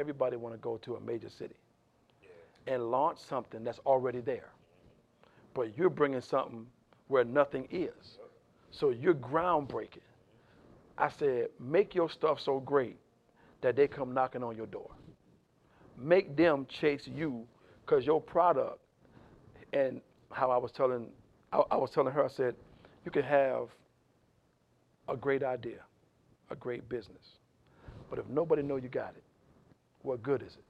everybody want to go to a major city and launch something that's already there. But you're bringing something where nothing is. So you're groundbreaking. I said, make your stuff so great that they come knocking on your door. Make them chase you because your product and how I was telling I, I was telling her, I said, you can have a great idea, a great business. But if nobody know you got it, what good is it?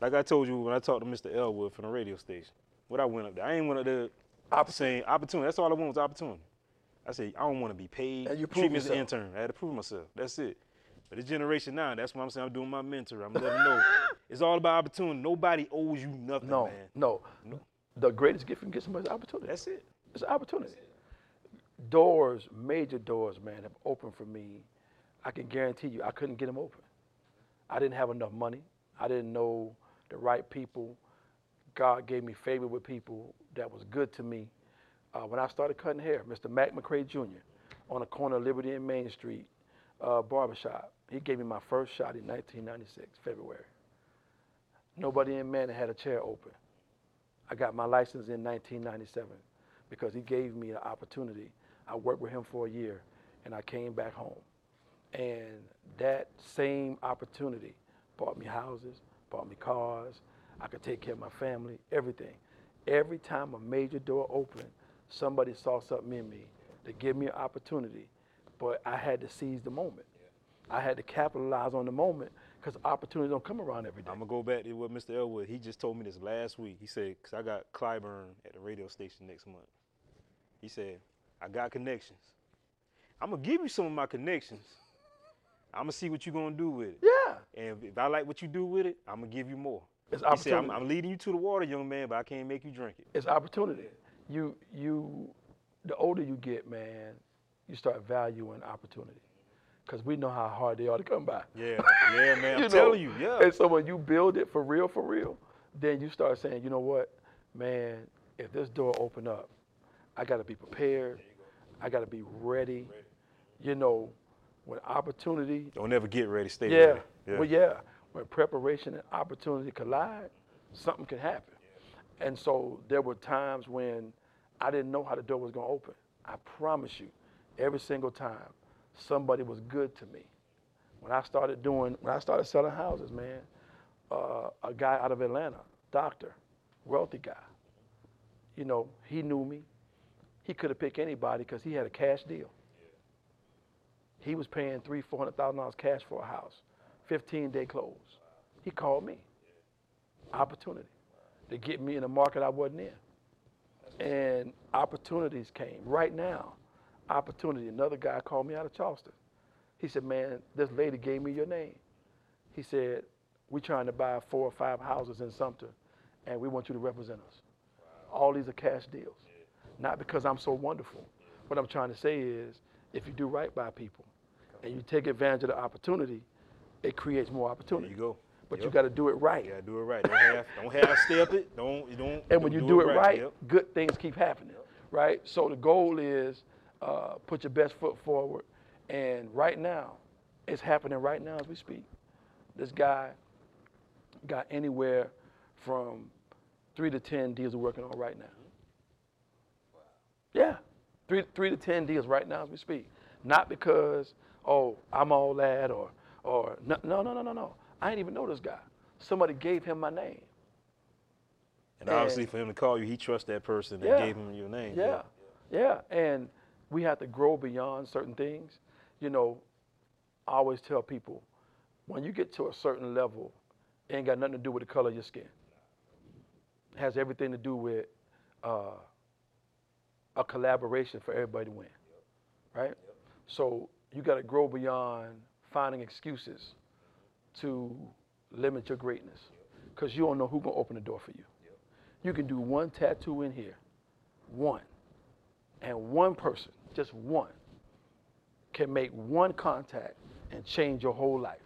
Like I told you when I talked to Mr. Elwood from the radio station, what I went up there, I ain't went up there op- saying opportunity. That's all I want was opportunity. I said I don't want to be paid. And you treat me as an intern. I had to prove myself. That's it. But this generation now, that's what I'm saying. I'm doing my mentor. I'm letting them know it's all about opportunity. Nobody owes you nothing, No, man. no. The greatest gift you can get somebody is opportunity. That's it. It's an opportunity. Doors, major doors, man, have opened for me. I can guarantee you, I couldn't get them open. I didn't have enough money. I didn't know the right people. God gave me favor with people that was good to me. Uh, when I started cutting hair, Mr. Mac McCray Jr. on the corner of Liberty and Main Street, uh, barbershop. He gave me my first shot in 1996, February. Nobody in Manhattan had a chair open. I got my license in 1997 because he gave me the opportunity. I worked with him for a year and I came back home. And that same opportunity bought me houses, bought me cars. I could take care of my family, everything. Every time a major door opened, somebody saw something in me to give me an opportunity, but I had to seize the moment. I had to capitalize on the moment because opportunities don't come around every day. I'm gonna go back to what Mr. Elwood. He just told me this last week. He said, "Cause I got Clyburn at the radio station next month." He said, "I got connections. I'm gonna give you some of my connections. I'm gonna see what you're gonna do with it. yeah, And if I like what you do with it, I'm gonna give you more." it's He said, I'm, opportunity. I'm leading you to the water, young man, but I can't make you drink it. it's opportunity. You you the older you get, man, you start valuing opportunity. Cause we know how hard they are to come by. Yeah, yeah, man. I'm know? telling you, yeah. And so when you build it for real, for real, then you start saying, you know what, man, if this door open up, I gotta be prepared. Go. I gotta be ready. You know, when opportunity Don't ever get ready, stay ready. yeah. ready. Well, yeah. When preparation and opportunity collide, something can happen. And so there were times when I didn't know how the door was going to open. I promise you, every single time, somebody was good to me. When I started doing, when I started selling houses, man, uh, a guy out of Atlanta, doctor, wealthy guy, you know, he knew me. He could have picked anybody because he had a cash deal. He was paying three, four hundred thousand dollars cash for a house, fifteen day close. He called me. Opportunity to get me in a market I wasn't in, and opportunities came right now. Opportunity. Another guy called me out of Charleston. He said, "Man, this lady gave me your name." He said, "We're trying to buy four or five houses in Sumter, and we want you to represent us." All these are cash deals, not because I'm so wonderful. What I'm trying to say is, if you do right by people, and you take advantage of the opportunity, it creates more There opportunity. you go. But you got to do it right. You gotta do it right. Don't have, don't half step it. Don't, you don't. And when don't you do it right, Yep. good things keep happening, right? So the goal is uh, put your best foot forward. And right now, it's happening right now as we speak. This guy got anywhere from three to ten deals we're working on right now. Yeah, three three to ten deals right now as we speak. Not because oh I'm all that or or no no no no no. I didn't even know this guy. Somebody gave him my name. And obviously, for him to call you, he trusts that person that Yeah. gave him your name. Yeah, yeah, and we have to grow beyond certain things. You know, I always tell people, when you get to a certain level, it ain't got nothing to do with the color of your skin. It has everything to do with uh, a collaboration for everybody to win, right? So you got to grow beyond finding excuses to limit your greatness. because you don't know who's gonna open the door for you. You can do one tattoo in here, one, and one person, just one, can make one contact and change your whole life.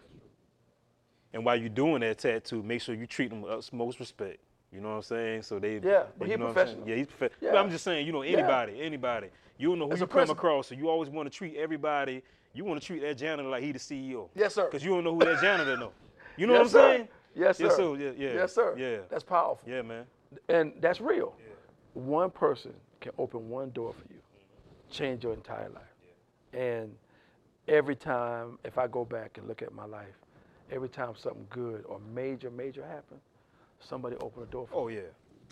And while you're doing that tattoo, make sure you treat them with utmost respect. You know what I'm saying? So they Yeah, but you he know what I'm saying? professional. Yeah, he's professional. Yeah. But I'm just saying, you know, Yeah. anybody, anybody. You don't know who As you come across, so you always want to treat everybody. You want to treat that janitor like he the CEO. Yes, sir. Because you don't know who that janitor know. You know yes, what I'm sir. saying? Yes, sir. Yes, sir. Yeah, yeah. Yes, sir. Yeah. That's powerful. Yeah, man. And that's real. One person can open one door for you, change your entire life. And every time, if I go back and look at my life, every time something good or major, major happened, somebody opened a door for Oh me. Oh,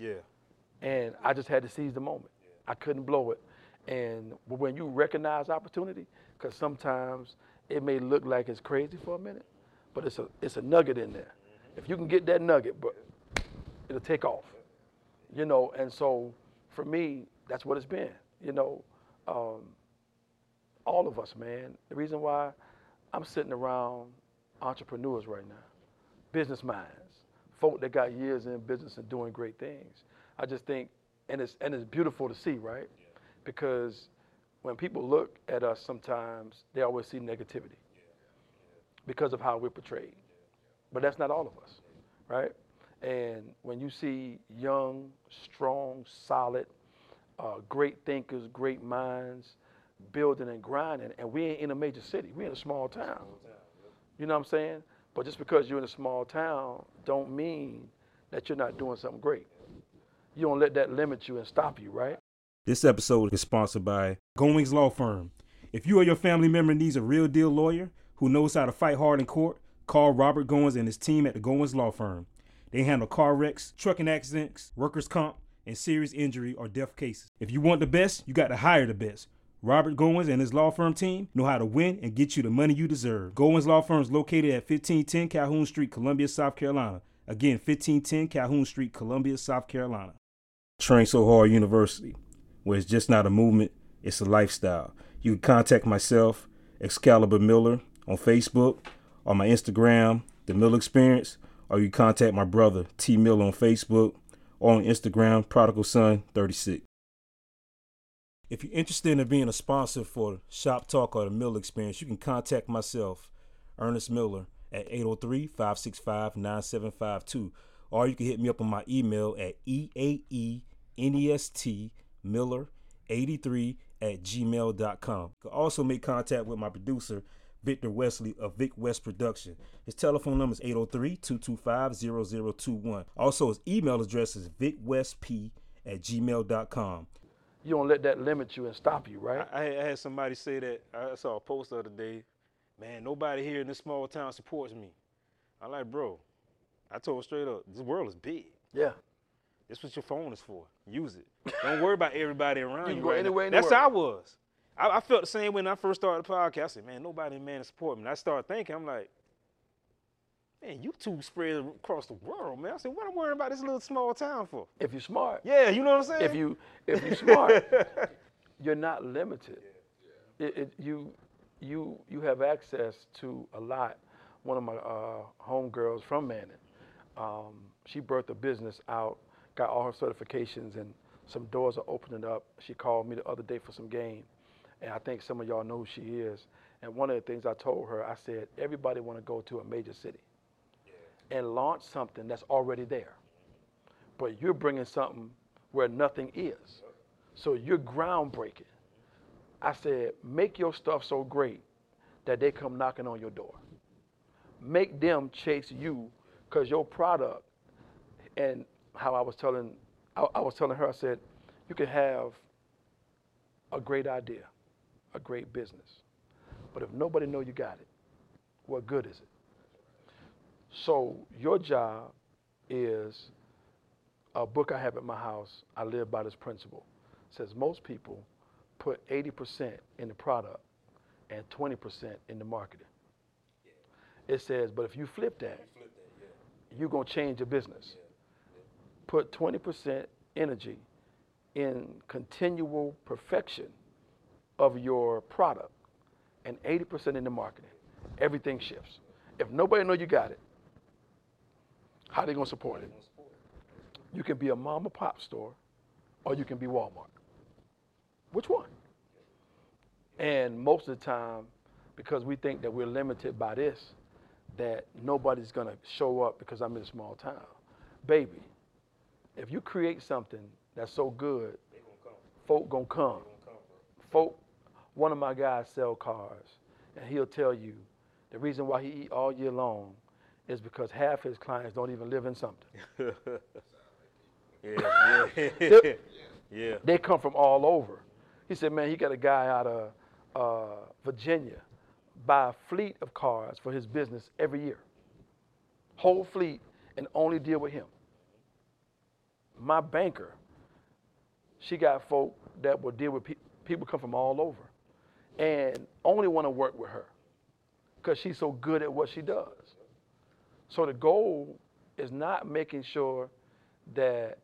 yeah, yeah. And I just had to seize the moment. I couldn't blow it. And when you recognize opportunity, because sometimes it may look like it's crazy for a minute, but it's a it's a nugget in there. If you can get that nugget, but it'll take off. You know, and so for me, that's what it's been. You know, um, all of us, man. The reason why I'm sitting around entrepreneurs right now, business minds, folk that got years in business and doing great things. I just think, and it's and it's beautiful to see, right? Because when people look at us, sometimes they always see negativity because of how we're portrayed. But that's not all of us, right? And when you see young, strong, solid, uh, great thinkers, great minds, building and grinding, and we ain't in a major city, we're in a small town. You know what I'm saying? But just because you're in a small town, don't mean that you're not doing something great. You don't let that limit you and stop you, right? This episode is sponsored by Goings Law Firm. If you or your family member needs a real deal lawyer who knows how to fight hard in court, call Robert Goings and his team at the Goings Law Firm. They handle car wrecks, trucking accidents, workers' comp, and serious injury or death cases. If you want the best, you got to hire the best. Robert Goings and his law firm team know how to win and get you the money you deserve. Goings Law Firm is located at 1510 Calhoun Street, Columbia, South Carolina. Again, 1510 Calhoun Street, Columbia, South Carolina. Train So Hard University, where it's just not a movement, it's a lifestyle. You can contact myself, Excalibur Miller, on Facebook, on my Instagram, The Miller Experience, or you can contact my brother, T Miller, on Facebook, or on Instagram, Prodigal Son 36. If you're interested in being a sponsor for Shop Talk or the Miller Experience, you can contact myself, Ernest Miller, at 803 565 9752. Or you can hit me up on my email at E eaenestmiller83 at gmail.com. You can also make contact with my producer, Victor Wesley of Vic West Production. His telephone number is 803-225-0021. Also, his email address is vicwestp at gmail.com. You don't let that limit you and stop you, right? I, I had- I had somebody say that. I saw a post the other day. Man, nobody here in this small town supports me. I'm like, bro. I told him straight up, this world is big. Yeah. That's what your phone is for. Use it. Don't worry about everybody around You you. go right anywhere in That's how I was. I, I felt the same when I first started the podcast. I said, man, nobody man to support me. And I started thinking, I'm like, man, you two spread across the world, man. I said, what I'm worrying about this little small town for? If you're smart. Yeah, you know what I'm saying? If you if you're smart, you're not limited. It, it, you you you have access to a lot. One of my uh, homegirls from Manning, um, she birthed a business out, got all her certifications, and some doors are opening up. She called me the other day for some game, and I think some of y'all know who she is. And one of the things I told her, I said, everybody want to go to a major city and launch something that's already there, but you're bringing something where nothing is. So you're groundbreaking. I said, make your stuff so great that they come knocking on your door. Make them chase you because your product and how I was telling I, I was telling her, I said, you can have a great idea, a great business. But if nobody know you got it, what good is it? So your job is a book I have at my house. I live by this principle. It says most people put 80% in the product and 20% in the marketing. It says, but if you flip that, you're gonna change your business. Put 20% energy in continual perfection of your product and 80% in the marketing. Everything shifts. If nobody know you got it, How they gonna support it? You can be a mom and pop store, or you can be Walmart. Which one? And most of the time, because we think that we're limited by this, that nobody's gonna show up because I'm in a small town. Baby, if you create something that's so good, folk gonna come. Folk, one of my guys sell cars, and he'll tell you the reason why he eat all year long is because half his clients don't even live in something. Yeah, yeah, yeah. They come from all over. He said, man, he got a guy out of uh, Virginia buy a fleet of cars for his business every year. Whole fleet and only deal with him. My banker, she got folk that will deal with pe- people come from all over and only want to work with her because she's so good at what she does. So the goal is not making sure that,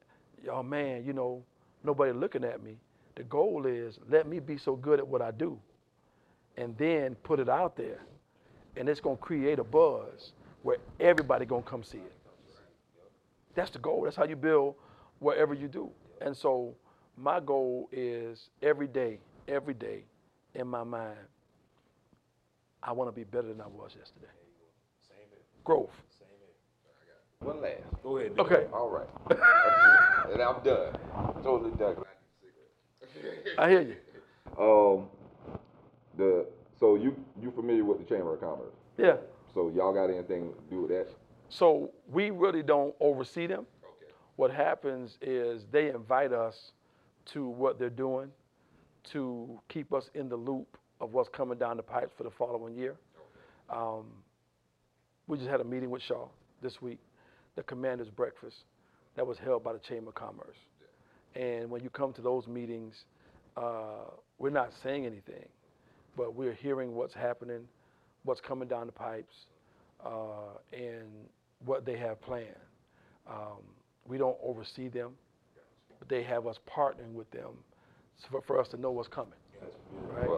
oh man, you know, nobody looking at me. The goal is let me be so good at what I do and then put it out there. And it's gonna create a buzz where everybody gonna come see it. That's the goal. That's how you build whatever you do. And so my goal is every day, every day in my mind, I want to be better than I was yesterday. Growth. One last. Go ahead. Okay, All right. and I'm done. Totally done. I hear you. Um, the so you you familiar with the Chamber of Commerce? Yeah. So y'all got anything to do with that? So we really don't oversee them. What happens is they invite us to what they're doing to keep us in the loop of what's coming down the pipes for the following year. Um, we just had a meeting with Shaw this week, the commander's breakfast that was held by the Chamber of Commerce. And when you come to those meetings, uh, we're not saying anything, but we're hearing what's happening, what's coming down the pipes, uh, and what they have planned. Um, we don't oversee them, but they have us partnering with them for, for us to know what's coming. Right?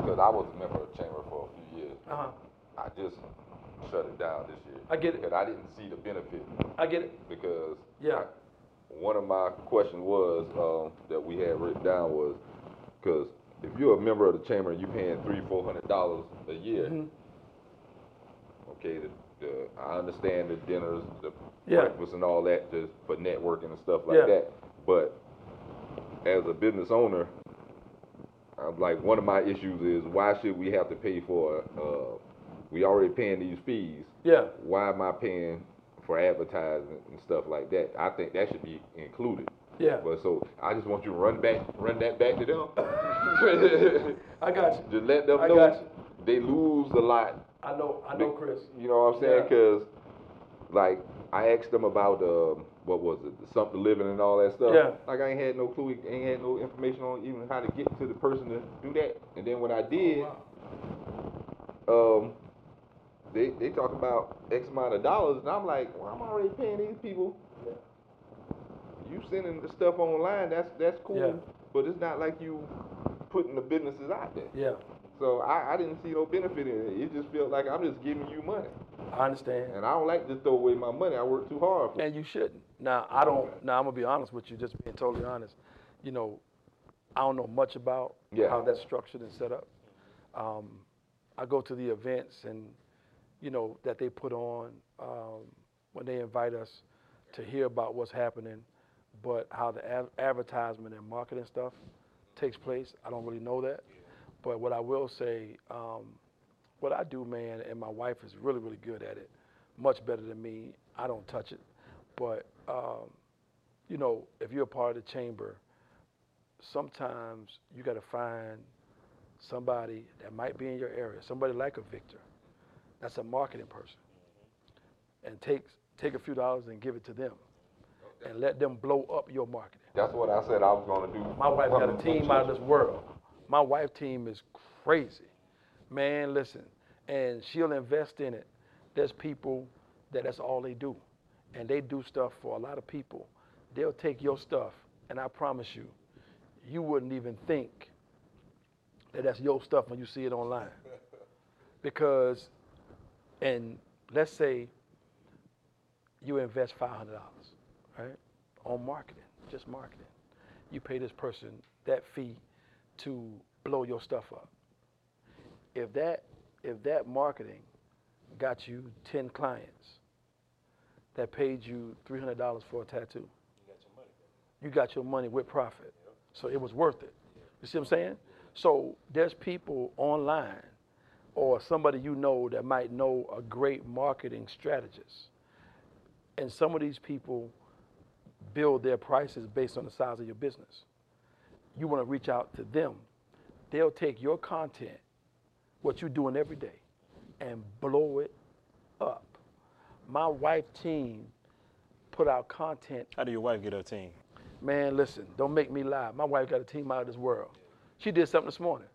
Because I was a member of the Chamber for a few years. Uh-huh. I just shut it down this year. I get it. Because I didn't see the benefit. I get it. Because Yeah. one of my questions was um, that we had written down was because if you're a member of the chamber and you're paying three, four hundred dollars a year, Mm-hmm. okay, the, the, I understand the dinners, the Yeah. breakfast, and all that just for networking and stuff like Yeah. that. But as a business owner, I'm like one of my issues is why should we have to pay for? Uh, we already paying these fees Yeah. why am I paying for advertising and stuff like that? I think that should be included. Yeah. But so I just want you to run back, run that back to them. I got you. just let them I know got you. they lose a lot. I know. I know, Chris. You know what I'm saying? Yeah. Cause like I asked them about um, what was it, something living and all that stuff. Yeah. Like I ain't had no clue, ain't had no information on even how to get to the person to do that. And then when I did, um, they they talk about X amount of dollars, and I'm like, well, I'm already paying these people. Yeah. You sending the stuff online, that's that's cool, Yeah. but it's not like you putting the businesses out there. Yeah. So I, I didn't see no benefit in it. It just felt like I'm just giving you money, I understand. and I don't like to throw away my money. I work too hard for. it. And you shouldn't. Now I don't. Now I'm gonna be honest with you, just being totally honest. You know, I don't know much about Yeah. how that's structured and set up. Um, I go to the events and you know that they put on um, when they invite us to hear about what's happening, but how the ad- advertisement and marketing stuff takes place, I don't really know that. But what I will say, um, what I do, man, and my wife is really, really good at it, much better than me. I don't touch it, but um, you know, if you're a part of the chamber, sometimes you got to find somebody that might be in your area, somebody like a Victor, that's a marketing person, and take take a few dollars and give it to them, and let them blow up your marketing. That's what I said I was gonna do. My wife got a team out of this world. My wife team is crazy. Man, listen, and she'll invest in it. There's people that that's all they do. And they do stuff for a lot of people. They'll take your stuff, and I promise you, you wouldn't even think that that's your stuff when you see it online. Because, and let's say you invest five hundred dollars, right, on marketing, just marketing. You pay this person that fee to blow your stuff up. If that if that marketing got you ten clients that paid you three hundred dollars for a tattoo, you got your money with profit. So it was worth it. You see what I'm saying? So there's people online or somebody you know that might know a great marketing strategist. And some of these people build their prices based on the size of your business. You want to reach out to them. They'll take your content, what you're doing every day, and blow it up. My wife team put out content How do your wife get her team? Man, listen, don't make me lie. My wife got a team out of this world. She did something this morning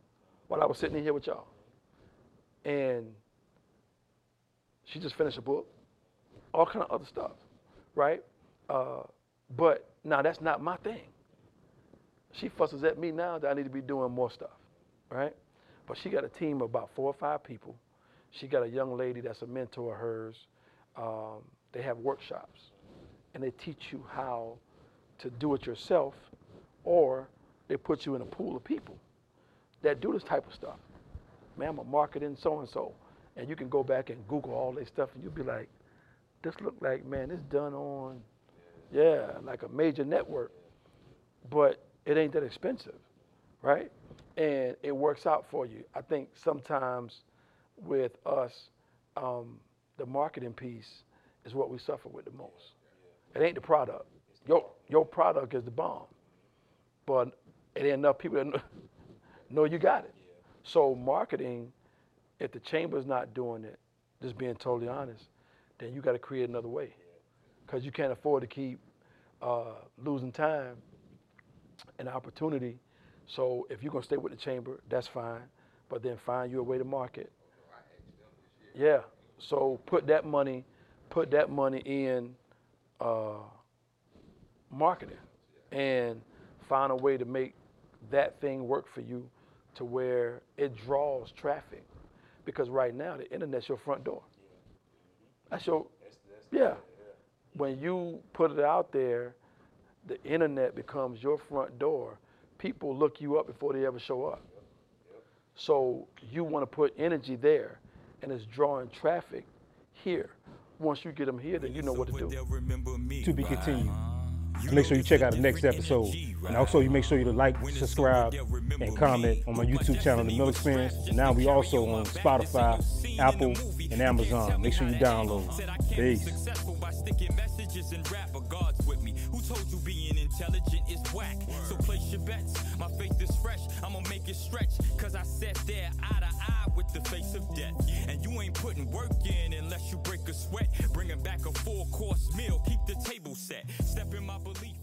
while I was sitting in here with y'all. And she just finished a book, all kind of other stuff, right? Uh, but now that's not my thing. She fusses at me now that I need to be doing more stuff, right? But she got a team of about four or five people. She got a young lady that's a mentor of hers. Um, they have workshops, and they teach you how to do it yourself, or they put you in a pool of people that do this type of stuff. Man, I'm a marketing so and so, and you can go back and Google all this stuff, and you'll be like, this look like man, it's done on, yeah, like a major network, but it ain't that expensive, right? And it works out for you. I think sometimes with us, um, the marketing piece is what we suffer with the most. It ain't the product. Your your product is the bomb, but it ain't enough people that know, know you got it. So marketing, if the chamber's not doing it, just being totally honest, then you got to create another way, because you can't afford to keep uh, losing time and opportunity. So if you're gonna stay with the chamber, that's fine, but then find you a way to market. Yeah. So put that money, put that money in uh, marketing, and find a way to make that thing work for you, to where it draws traffic. Because right now the internet's your front door. That's your yeah. When you put it out there, the internet becomes your front door. People look you up before they ever show up. So you want to put energy there, and it's drawing traffic here. Once you get them here, then you know what to do. To be continued. Make sure you check out the next episode. And also, you make sure you like, subscribe, and comment on my YouTube channel, The Miller Experience. And now we also on Spotify, Apple, and Amazon. Make sure you download. Peace. Sticking messages and rap regards with me. Who told you being intelligent is whack? So place your bets. My faith is fresh. I'ma make it stretch. Cause I sat there eye to eye with the face of death. And you ain't putting work in unless you break a sweat. Bringing back a full course meal. Keep the table set. Step in my belief.